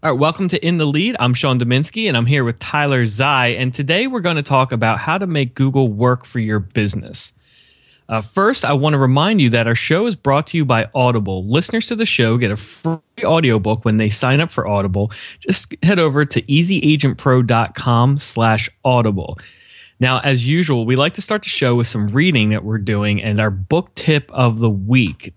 All right, welcome to In the Lead. I'm Sean Dominski and I'm here with Tyler Zey. And today we're going to talk about how to make Google work for your business. Uh, first, I want to remind you that our show is brought to you by Audible. Listeners to the show get a free audiobook when they sign up for Audible. Just head over to easyagentpro.com slash audible. Now, as usual, we like to start the show with some reading that we're doing and our book tip of the week.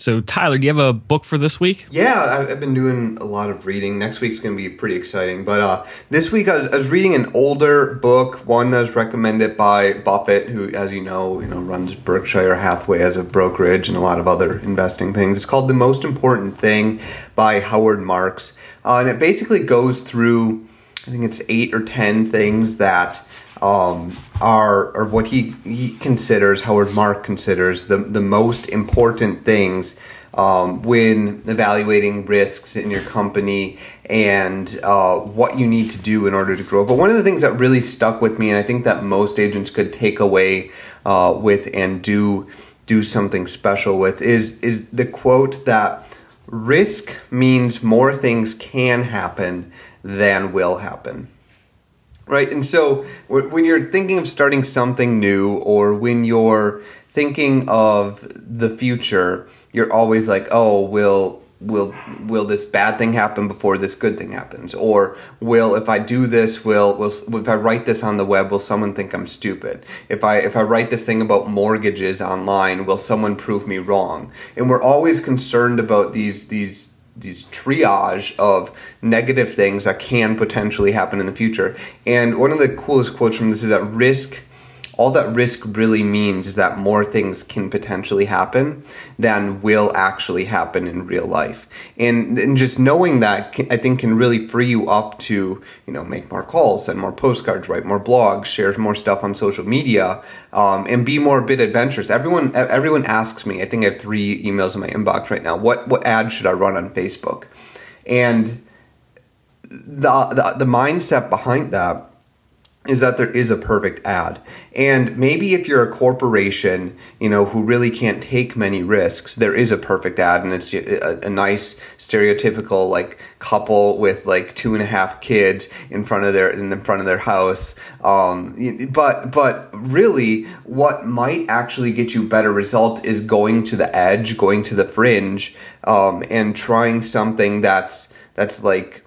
So, Tyler, do you have a book for this week? Yeah, I've been doing a lot of reading. Next week's going to be pretty exciting. But uh, this week I was, I was, reading an older book, one that was recommended by Buffett, who, as you know, you know runs Berkshire Hathaway as a brokerage and a lot of other investing things. It's called The Most Important Thing by Howard Marks. Uh, and it basically goes through, I think it's eight or ten things that um, are or what he, he considers Howard Mark considers the the most important things um, when evaluating risks in your company and uh, what you need to do in order to grow. But one of the things that really stuck with me, and I think that most agents could take away uh, with and do do something special with, is is the quote that risk means more things can happen than will happen right? And so when you're thinking of starting something new or when you're thinking of the future, you're always like, oh, will will will this bad thing happen before this good thing happens or will if i do this will will if i write this on the web will someone think i'm stupid if i if i write this thing about mortgages online will someone prove me wrong and we're always concerned about these these these triage of negative things that can potentially happen in the future. And one of the coolest quotes from this is that risk all that risk really means is that more things can potentially happen than will actually happen in real life. And, and just knowing that, can, I think, can really free you up to, you know, make more calls, send more postcards, write more blogs, share more stuff on social media, um, and be more a bit adventurous. Everyone, everyone asks me. I think I have three emails in my inbox right now. What what ad should I run on Facebook? And the, the, the mindset behind that is that there is a perfect ad. And maybe if you're a corporation, you know, who really can't take many risks, there is a perfect ad and it's a, a, nice stereotypical like couple with like two and a half kids in front of their in the front of their house. Um, but but really what might actually get you better result is going to the edge, going to the fringe, um, and trying something that's that's like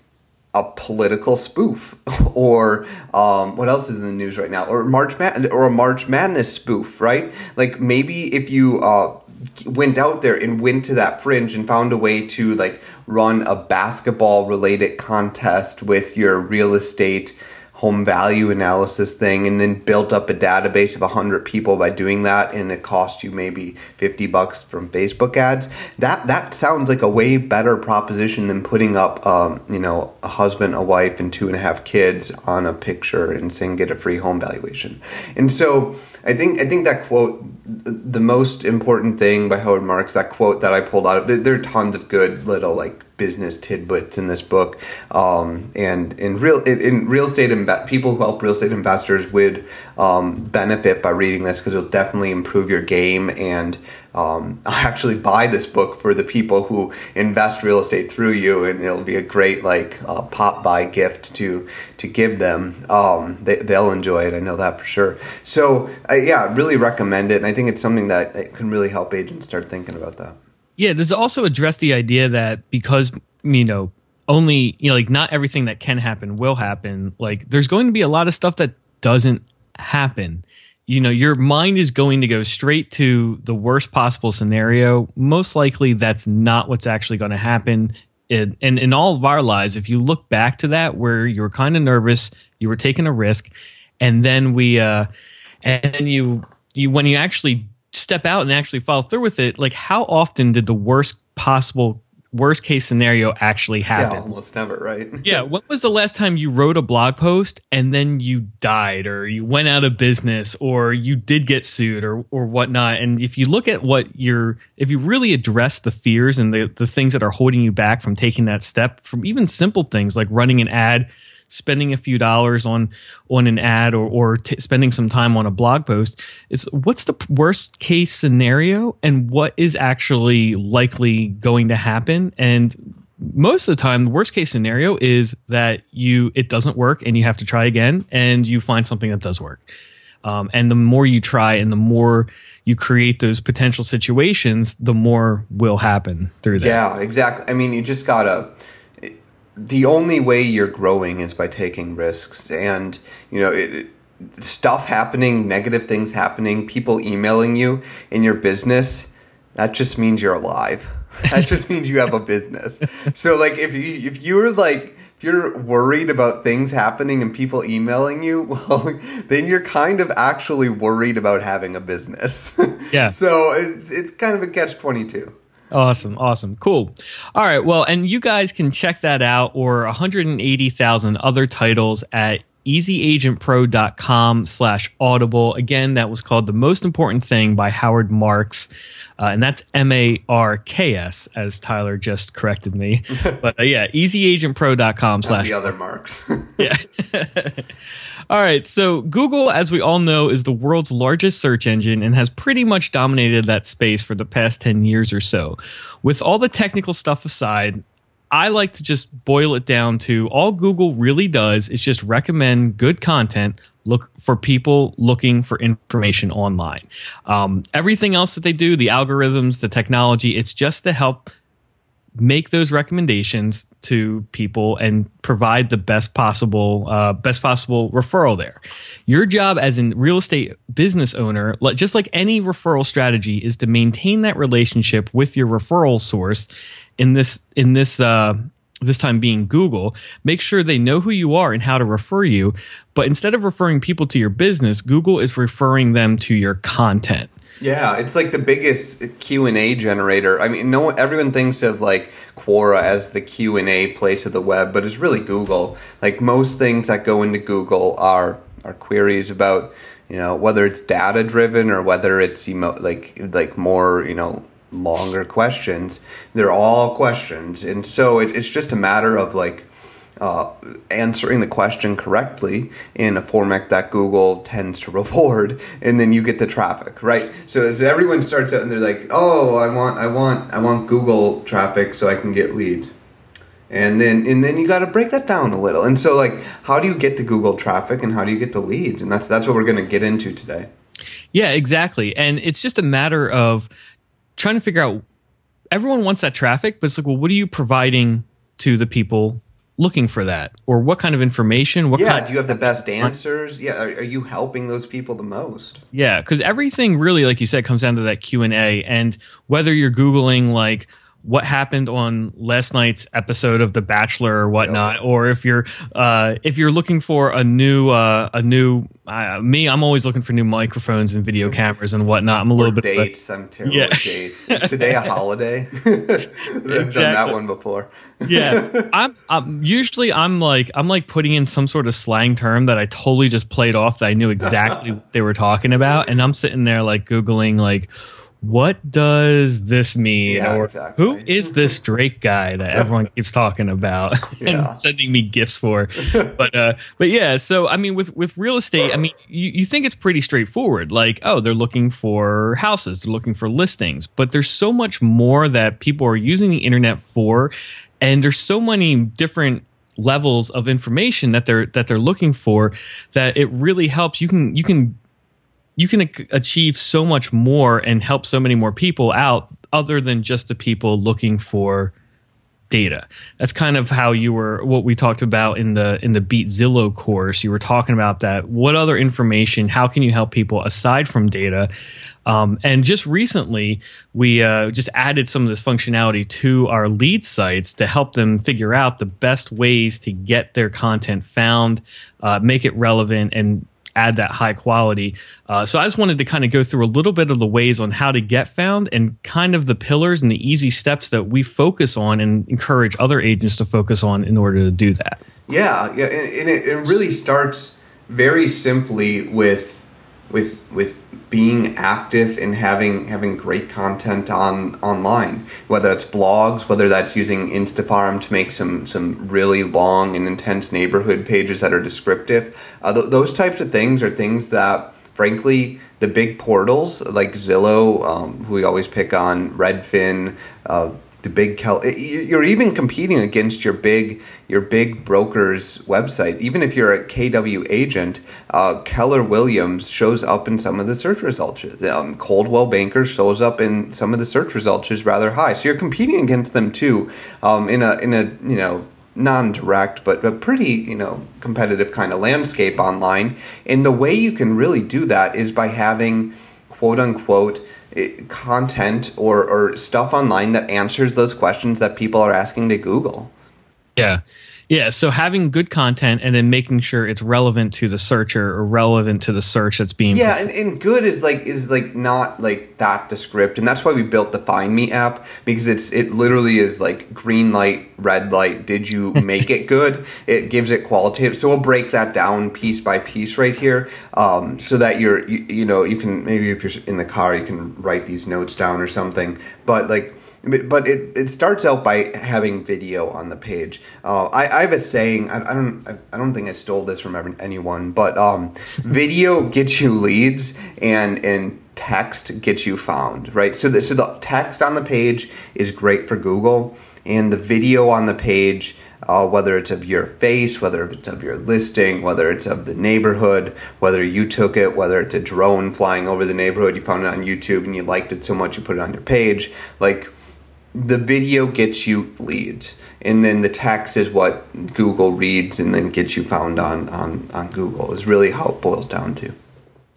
a political spoof. Or um, what else is in the news right now? Or march Mad- or a march madness spoof right? Like maybe if you uh, went out there and went to that fringe and found a way to like run a basketball related contest with your real estate home value analysis thing and then built up a database of 100 people by doing that and it cost you maybe 50 bucks from facebook ads. That that sounds like a way better proposition than putting up um, you know a husband a wife and two and a half kids on a picture and saying get a free home valuation. And so i think i think that quote the most important thing by howard marks that quote that i pulled out of there are tons of good little like business tidbits in this book. Um, and in real in, in real estate imbe- people who help real estate investors would um, benefit by reading this because it'll definitely improve your game. And um, I actually buy this book for the people who invest real estate through you, and it'll be a great like uh, pop by gift to to give them. Um, they, they'll enjoy it. I know that for sure. So uh, yeah, really recommend it, and I think it's something that it can really help agents start thinking about that. Yeah, does also address the idea that because you know only you know like not everything that can happen will happen. Like there's going to be a lot of stuff that doesn't happen. You know, your mind is going to go straight to the worst possible scenario. Most likely, that's not what's actually going to happen. And in, in all of our lives, if you look back to that, where you were kind of nervous, you were taking a risk, and then we, uh, and then you, you when you actually step out and actually follow through with it, like how often did the worst possible worst case scenario actually happen? Yeah, almost never, right? yeah. When was the last time you wrote a blog post and then you died or you went out of business or you did get sued or, or whatnot? And if you look at what you're, if you really address the fears and the, the things that are holding you back from taking that step from even simple things like running an ad spending a few dollars on on an ad or, or t- spending some time on a blog post is what's the worst case scenario and what is actually likely going to happen? And most of the time the worst case scenario is that you it doesn't work and you have to try again and you find something that does work. Um, and the more you try and the more you create those potential situations the more will happen through that. Yeah exactly. I mean you just gotta the only way you're growing is by taking risks. And you know it, stuff happening negative things happening people emailing you in your business that just means you're alive. That just means you have a business. So like if you if you're like if you're worried about things happening and people emailing you well then you're kind of actually worried about having a business. Yeah. So it's, it's kind of a catch 22 Awesome, awesome, cool. All right, well, and you guys can check that out or 180,000 other titles at easyagentpro.com slash audible. Again, that was called The Most Important Thing by Howard Marks. Uh, and that's M A R K S, as Tyler just corrected me. but uh, yeah, easyagentpro.com slash. The other marks. yeah. All right. So, Google, as we all know, is the world's largest search engine and has pretty much dominated that space for the past 10 years or so. With all the technical stuff aside, I like to just boil it down to all Google really does is just recommend good content look for people looking for information online. Um, everything else that they do, the algorithms, the technology, it's just to help make those recommendations to people and provide the best possible uh, best possible referral there your job as a real estate business owner just like any referral strategy is to maintain that relationship with your referral source in this in this uh, this time being Google, make sure they know who you are and how to refer you. But instead of referring people to your business, Google is referring them to your content. Yeah, it's like the biggest Q and A generator. I mean, no everyone thinks of like Quora as the Q and A place of the web, but it's really Google. Like most things that go into Google are are queries about you know whether it's data driven or whether it's emo- like like more you know longer questions. They're all questions, and so it, it's just a matter of like uh, answering the question correctly in a format that Google tends to reward, and then you get the traffic, right? So as everyone starts out and they're like, "Oh, I want, I want, I want Google traffic so I can get leads," and then and then you got to break that down a little. And so like, how do you get the Google traffic and how do you get the leads? And that's that's what we're going to get into today. Yeah, exactly. And it's just a matter of trying to figure out everyone wants that traffic, but it's like, well, what are you providing to the people looking for that, or what kind of information? What kind yeah, kind do you have the best answers? Yeah, are, are you helping those people the most? Yeah, because everything really, like you said, comes down to that Q and A, and whether you're googling like what happened on last night's episode of The Bachelor or whatnot, yep. or if you're uh, if you're looking for a new uh, a new uh, me, I'm always looking for new microphones and video cameras and whatnot. I'm a little bit dates. I'm terrible yeah. dates. Is today a holiday? I've exactly. done that one before. yeah, I'm, I'm usually I'm like I'm like putting in some sort of slang term that I totally just played off that I knew exactly what they were talking about, and I'm sitting there like googling like what does this mean? Yeah, or exactly. who is this Drake guy that everyone keeps talking about yeah. and sending me gifts for? but uh, but yeah, so I mean, with with real estate, I mean, you, you think it's pretty straightforward. Like, oh, they're looking for houses, they're looking for listings, but there's so much more that people are using the internet for, and there's so many different levels of information that they're that they're looking for that it really helps you can you can you can achieve so much more and help so many more people out other than just the people looking for data. That's kind of how you were what we talked about in the in the Beat Zillow course. You were talking about that. What other information? How can you help people aside from data? Um, and just recently, we uh, just added some of this functionality to our lead sites to help them figure out the best ways to get their content found, uh, make it relevant, and add that high quality. Uh, so I just wanted to kind of go through a little bit of the ways on how to get found and kind of the pillars and the easy steps that we focus on and encourage other agents to focus on in order to do that. Yeah, yeah, and, and it, it really starts very simply with with with being active and having having great content on online whether it's blogs whether that's using instafarm to make some some really long and intense neighborhood pages that are descriptive. Uh, th- those types of things are things that frankly the big portals like zillow um, who we always pick on redfin uh, the big Kel- you're even competing against your big your big broker's website. Even if you're a kw agent uh, keller williams shows up in some of the search results. Um, coldwell banker shows up in some of the search results is rather high. So you're competing against them too um, in a in a you know non-direct but a pretty you know competitive kind of landscape online. And the way you can really do that is by having quote unquote content or, or stuff online that answers those questions that people are asking to Google. Yeah. Yeah, so having good content and then making sure it's relevant to the searcher or relevant to the search that's being Yeah, and, and good is like is like not like that descriptive. And that's why we built the Find Me app because it's it literally is like green light, red light, did you make it good? It gives it qualitative. So we'll break that down piece by piece right here. Um, so that you're you, you know, you can maybe if you're in the car you can write these notes down or something. But like but it, it starts out by having video on the page. Uh, I, I have a saying. I, I don't I don't think I stole this from anyone, but um, video gets you leads and and text gets you found. Right. So the, so the text on the page is great for Google, and the video on the page. Uh, whether it's of your face, whether it's of your listing, whether it's of the neighborhood, whether you took it, whether it's a drone flying over the neighborhood, you found it on YouTube and you liked it so much you put it on your page. Like the video gets you leads and then the text is what google reads and then gets you found on on, on google is really how it boils down to.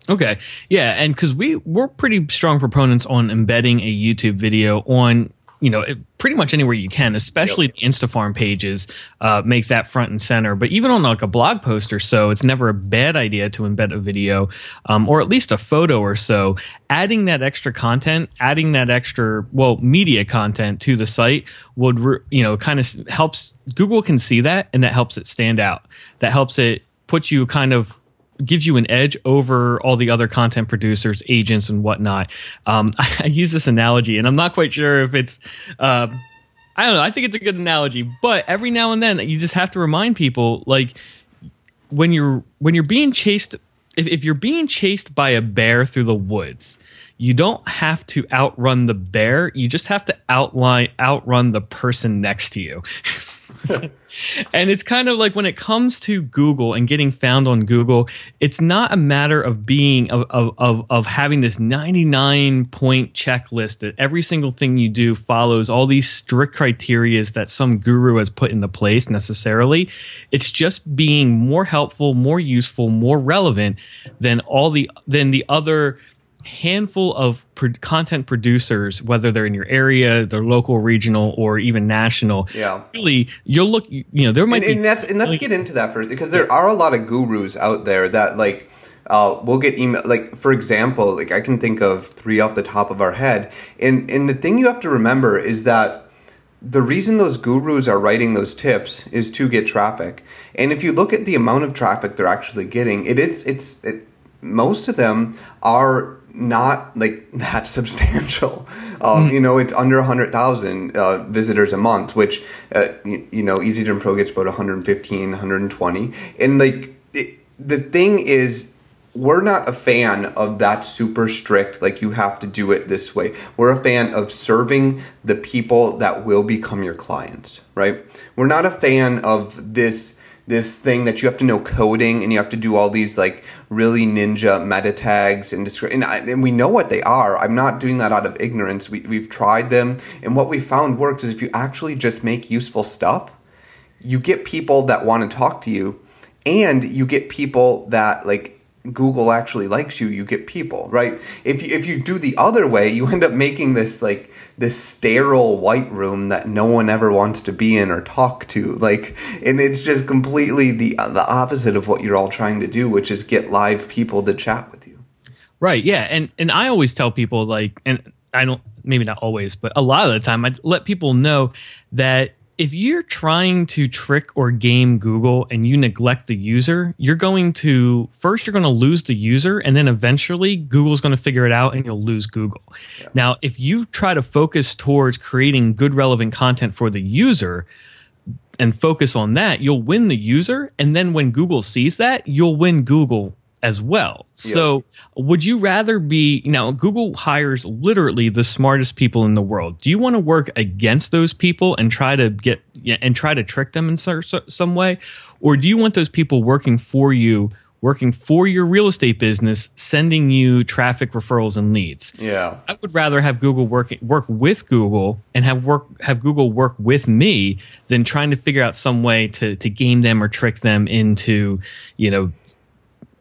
Okay. Yeah and because we we're pretty strong proponents on embedding a youtube video on you know, pretty much anywhere you can, especially yep. the Instafarm pages, uh, make that front and center. But even on like a blog post or so, it's never a bad idea to embed a video um, or at least a photo or so. Adding that extra content, adding that extra, well, media content to the site would, re- you know, kind of helps Google can see that and that helps it stand out. That helps it put you kind of gives you an edge over all the other content producers, agents, and whatnot. Um, I, I, use this analogy, and I'm not quite sure if it's. Uh, I don't know. I think it's a good analogy, but every now and then you just have to remind people, like when you're when you're being chased. If, if you're being chased by a bear through the woods, you don't have to outrun the bear. You just have to outline outrun the person next to you. and it's kind of like when it comes to Google and getting found on Google, it's not a matter of being of of of, having this 99 point checklist that every single thing you do follows all these strict criterias that some guru has put into place necessarily. It's just being more helpful, more useful, more relevant than all the than the other handful of pro- content producers, whether they're in your area, they're local, regional, or even national. Yeah, really, you'll look. You know, there might and, be. And, that's, and let's like, get into that first because there are a lot of gurus out there that like. Uh, we'll get email like for example like i can think of three off the top of our head and and the thing you have to remember is that the reason those gurus are writing those tips is to get traffic and if you look at the amount of traffic they're actually getting it is it's it, most of them are not like that substantial. Um, mm. You know, it's under 100,000 uh, visitors a month, which, uh, you, you, know, Easy Agent Pro gets about 115, 120. And like, it, the thing is, we're not a fan of that super strict, like you have to do it this way. We're a fan of serving the people that will become your clients, right? We're not a fan of this this thing that you have to know coding and you have to do all these like really ninja meta tags and, and, and we know what they are. I'm not doing that out of ignorance. We, we've tried them and what we found works is if you actually just make useful stuff, you get people that want to talk to you and you get people that like Google actually likes you, you get people, right? If you, if you do the other way, you end up making this like this sterile white room that no one ever wants to be in or talk to. Like, and it's just completely the the opposite of what you're all trying to do, which is get live people to chat with you. Right. Yeah. And and I always tell people like, and I don't maybe not always, but a lot of the time I let people know that if you're trying to trick or game Google and you neglect the user, you're going to first you're going to lose the user and then eventually Google's going to figure it out and you'll lose Google. Yeah. Now, if you try to focus towards creating good relevant content for the user and focus on that, you'll win the user and then when Google sees that, you'll win Google as well. Yeah. So, would you rather be, you know, Google hires literally the smartest people in the world. Do you want to work against those people and try to get and try to trick them in some way, or do you want those people working for you? Working for your real estate business, sending you traffic referrals and leads. Yeah, I would rather have Google work work with Google and have work have Google work with me than trying to figure out some way to to game them or trick them into you know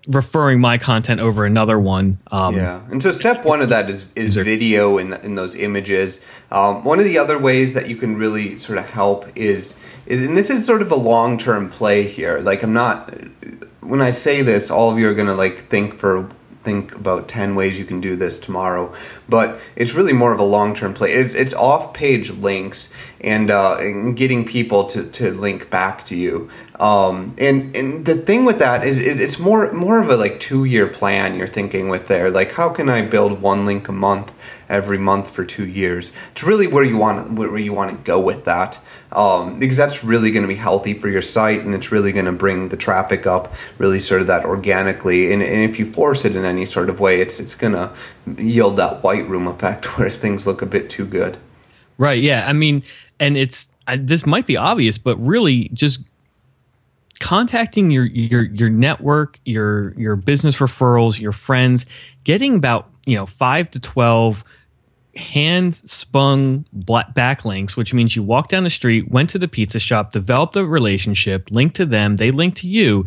referring my content over another one. Um, yeah, and so step one of that is is video in in those images. Um, one of the other ways that you can really sort of help is is and this is sort of a long term play here. Like I'm not when I say this, all of you are gonna like think for think about 10 ways you can do this tomorrow but it's really more of a long-term play it's, it's off-page links and, uh, and getting people to, to link back to you um, and and the thing with that is, is it's more more of a like two year plan you're thinking with there. Like how can I build one link a month every month for two years? It's really where you want where you want to go with that. Um, because that's really going to be healthy for your site and it's really going to bring the traffic up really sort of that organically and, and if you force it in any sort of way it's it's going to yield that white room effect where things look a bit too good right yeah i mean and it's I, this might be obvious but really just contacting your your your network, your your business referrals, your friends, getting about you know five to twelve hand spun backlinks, which means you walk down the street, went to the pizza shop, developed a relationship, linked to them, they link to you.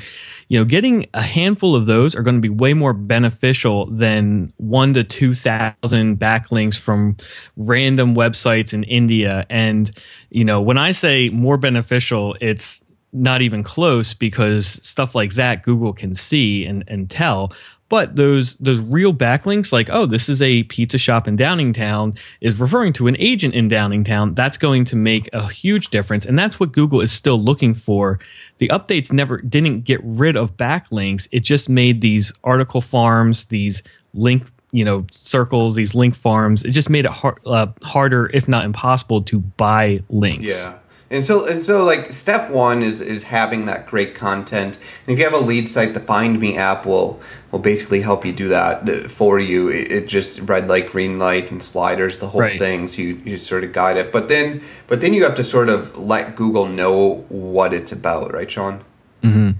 You know, getting a handful of those are going to be way more beneficial than one to 2,000 backlinks from random websites in India. And, you know, when I say more beneficial, it's not even close because stuff like that Google can see and, and tell. But those those real backlinks, like oh, this is a pizza shop in Downingtown, is referring to an agent in Downingtown. That's going to make a huge difference, and that's what Google is still looking for. The updates never didn't get rid of backlinks; it just made these article farms, these link you know circles, these link farms. It just made it hard, uh, harder, if not impossible, to buy links. Yeah. And so and so like step one is is having that great content. And if you have a lead site, the Find Me app will will basically help you do that for you. It, it just red light, green light, and sliders, the whole right. thing. So you, you sort of guide it. But then but then you have to sort of let Google know what it's about, right, Sean? Mm-hmm.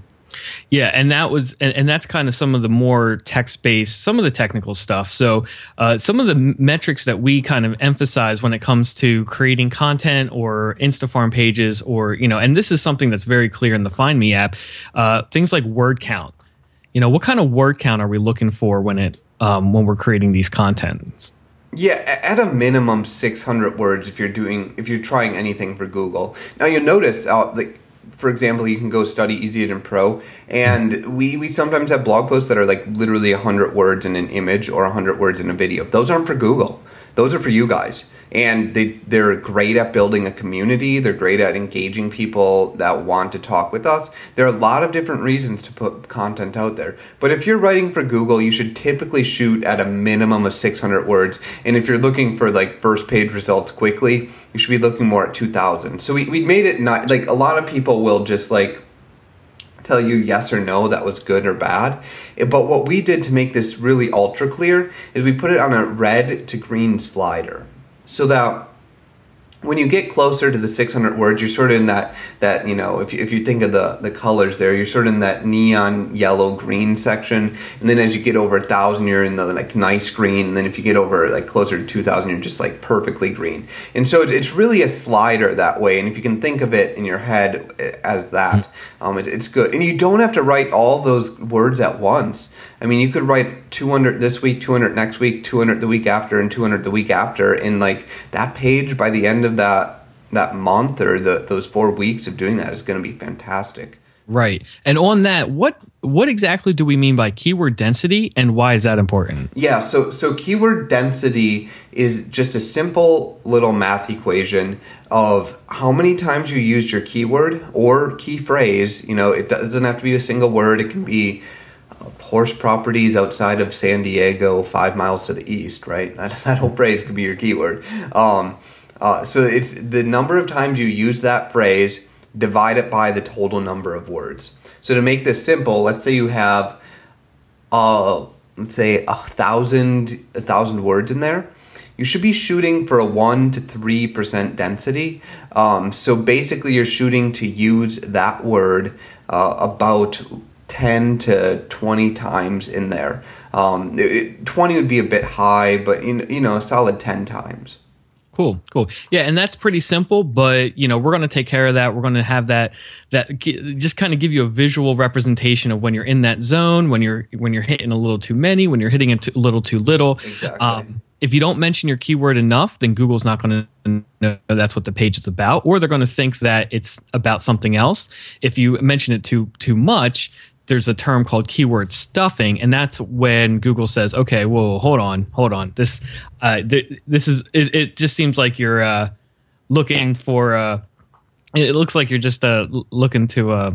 Yeah, and that was and, and that's kind of some of the more text based, some of the technical stuff. So uh, some of the metrics that we kind of emphasize when it comes to creating content or Instafarm pages, or you know, and this is something that's very clear in the Find Me app. Uh, things like word count. You know, what kind of word count are we looking for when it um, when we're creating these contents? Yeah, at a minimum 600 words if you're doing if you're trying anything for Google. Now you'll notice uh, like for example, you can go study Easy Agent Pro, and we, we sometimes have blog posts that are like literally 100 words in an image or 100 words in a video. Those aren't for Google, those are for you guys and they they're great at building a community. They're great at engaging people that want to talk with us. There are a lot of different reasons to put content out there. But if you're writing for google you should typically shoot at a minimum of 600 words. And if you're looking for like first page results quickly you should be looking more at 2000 so we, we made it not like a lot of people will just like tell you yes or no that was good or bad. Eh, but what we did to make this really ultra clear is we put it on a red to green slider so that when you get closer to the 600 words you're sort of in that that you know if you, if you think of the the colors there you're sort of in that neon yellow green section. And then as you get over a thousand you're in the like nice green. And then if you get over like closer to 2000 you're just like perfectly green. And so it's, it's really a slider that way. And if you can think of it in your head as that mm-hmm. um, it, it's good. And you don't have to write all those words at once I mean, you could write 200 this week, 200 next week, 200 the week after, and 200 the week after. And like that page by the end of that that month or the those four weeks of doing that is going to be fantastic. Right. And on that, what what exactly do we mean by keyword density and why is that important? Yeah, so so keyword density is just a simple little math equation of how many times you used your keyword or key phrase. You know, it doesn't have to be a single word. It can be horse properties outside of San Diego, five miles to the east. Right, that, that whole phrase could be your keyword. Um, uh, so it's the number of times you use that phrase divide it by the total number of words. So to make this simple, let's say you have, uh, let's say a thousand a thousand words in there. You should be shooting for a one to three percent density. Um, so basically, you're shooting to use that word uh, about 10 to 20 times in there. Um, it, 20 would be a bit high, but you you know, a solid 10 times. Cool, cool. Yeah, and that's pretty simple, but you know, we're going to take care of that. We're going to have that that just kind of give you a visual representation of when you're in that zone, when you're when you're hitting a little too many, when you're hitting a little too little. Exactly. Um, if you don't mention your keyword enough, then Google's not going to know that's what the page is about, or they're going to think that it's about something else. If you mention it too too much, there's a term called keyword stuffing, and that's when Google says, "Okay, well, hold on, hold on. This, uh, th- this is. It, it, just seems like you're uh, looking for. Uh, it looks like you're just uh, looking to." Uh,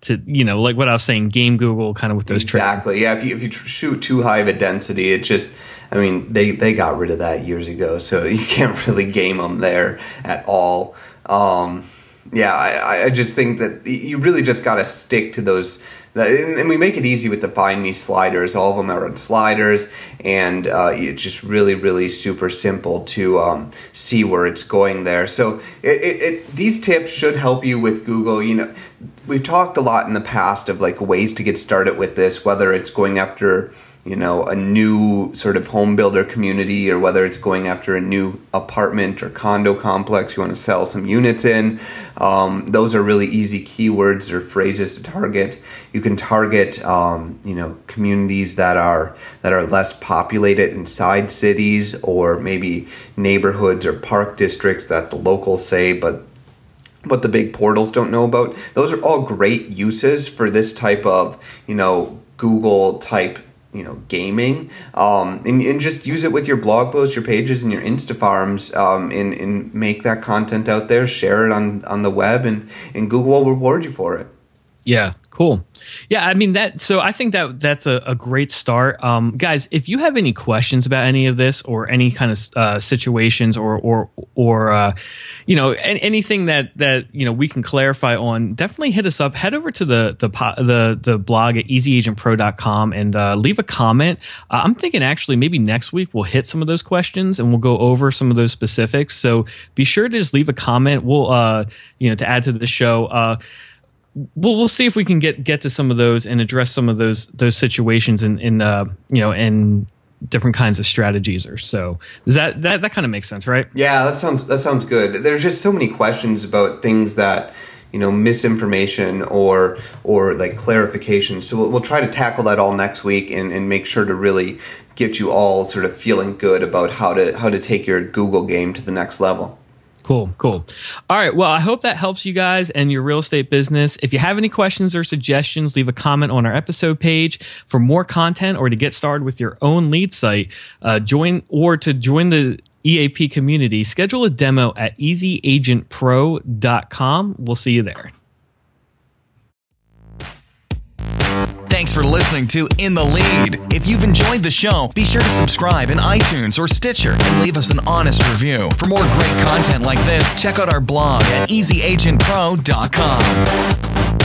to you know, like what I was saying, game Google kind of with those tricks. exactly. Tricks. Yeah, if you if you shoot too high of a density, it just I mean they they got rid of that years ago, so you can't really game them there at all. Um, yeah, I, I just think that you really just got to stick to those. And we make it easy with the Find Me sliders. All of them are on sliders, and uh, it's just really, really super simple to um, see where it's going there. So it, it, it, these tips should help you with Google. You know, we've talked a lot in the past of like ways to get started with this, whether it's going after you know a new sort of home builder community or whether it's going after a new apartment or condo complex you want to sell some units in um, those are really easy keywords or phrases to target. You can target um, you know communities that are that are less populated inside cities or maybe neighborhoods or park districts that the locals say but what the big portals don't know about. Those are all great uses for this type of you know google type you know gaming. Um, and, and just use it with your blog posts your pages and your insta farms um, and, and make that content out there. Share it on on the web and and google will reward you for it. Yeah cool yeah, I mean that. So I think that that's a, a great start, um, guys. If you have any questions about any of this or any kind of uh, situations or or or uh, you know any, anything that that you know we can clarify on, definitely hit us up. Head over to the the the, the blog at easyagentpro.com and uh, leave a comment. Uh, I'm thinking actually maybe next week we'll hit some of those questions and we'll go over some of those specifics. So be sure to just leave a comment. We'll uh, you know to add to the show uh, we'll we'll see if we can get get to some of those and address some of those those situations in in uh, you know in different kinds of strategies or so. Does that that that kind of makes sense, right? Yeah, that sounds that sounds good. There's just so many questions about things that you know misinformation or or like clarification. So we'll, we'll try to tackle that all next week and, and make sure to really get you all sort of feeling good about how to how to take your Google game to the next level. Cool, cool. All right. Well, I hope that helps you guys and your real estate business. If you have any questions or suggestions, leave a comment on our episode page. For more content or to get started with your own lead site, uh, join or to join the EAP community, schedule a demo at easyagentpro.com. We'll see you there. Thanks for listening to In the Lead. If you've enjoyed the show, be sure to subscribe in iTunes or Stitcher and leave us an honest review. For more great content like this, check out our blog at easyagentpro.com.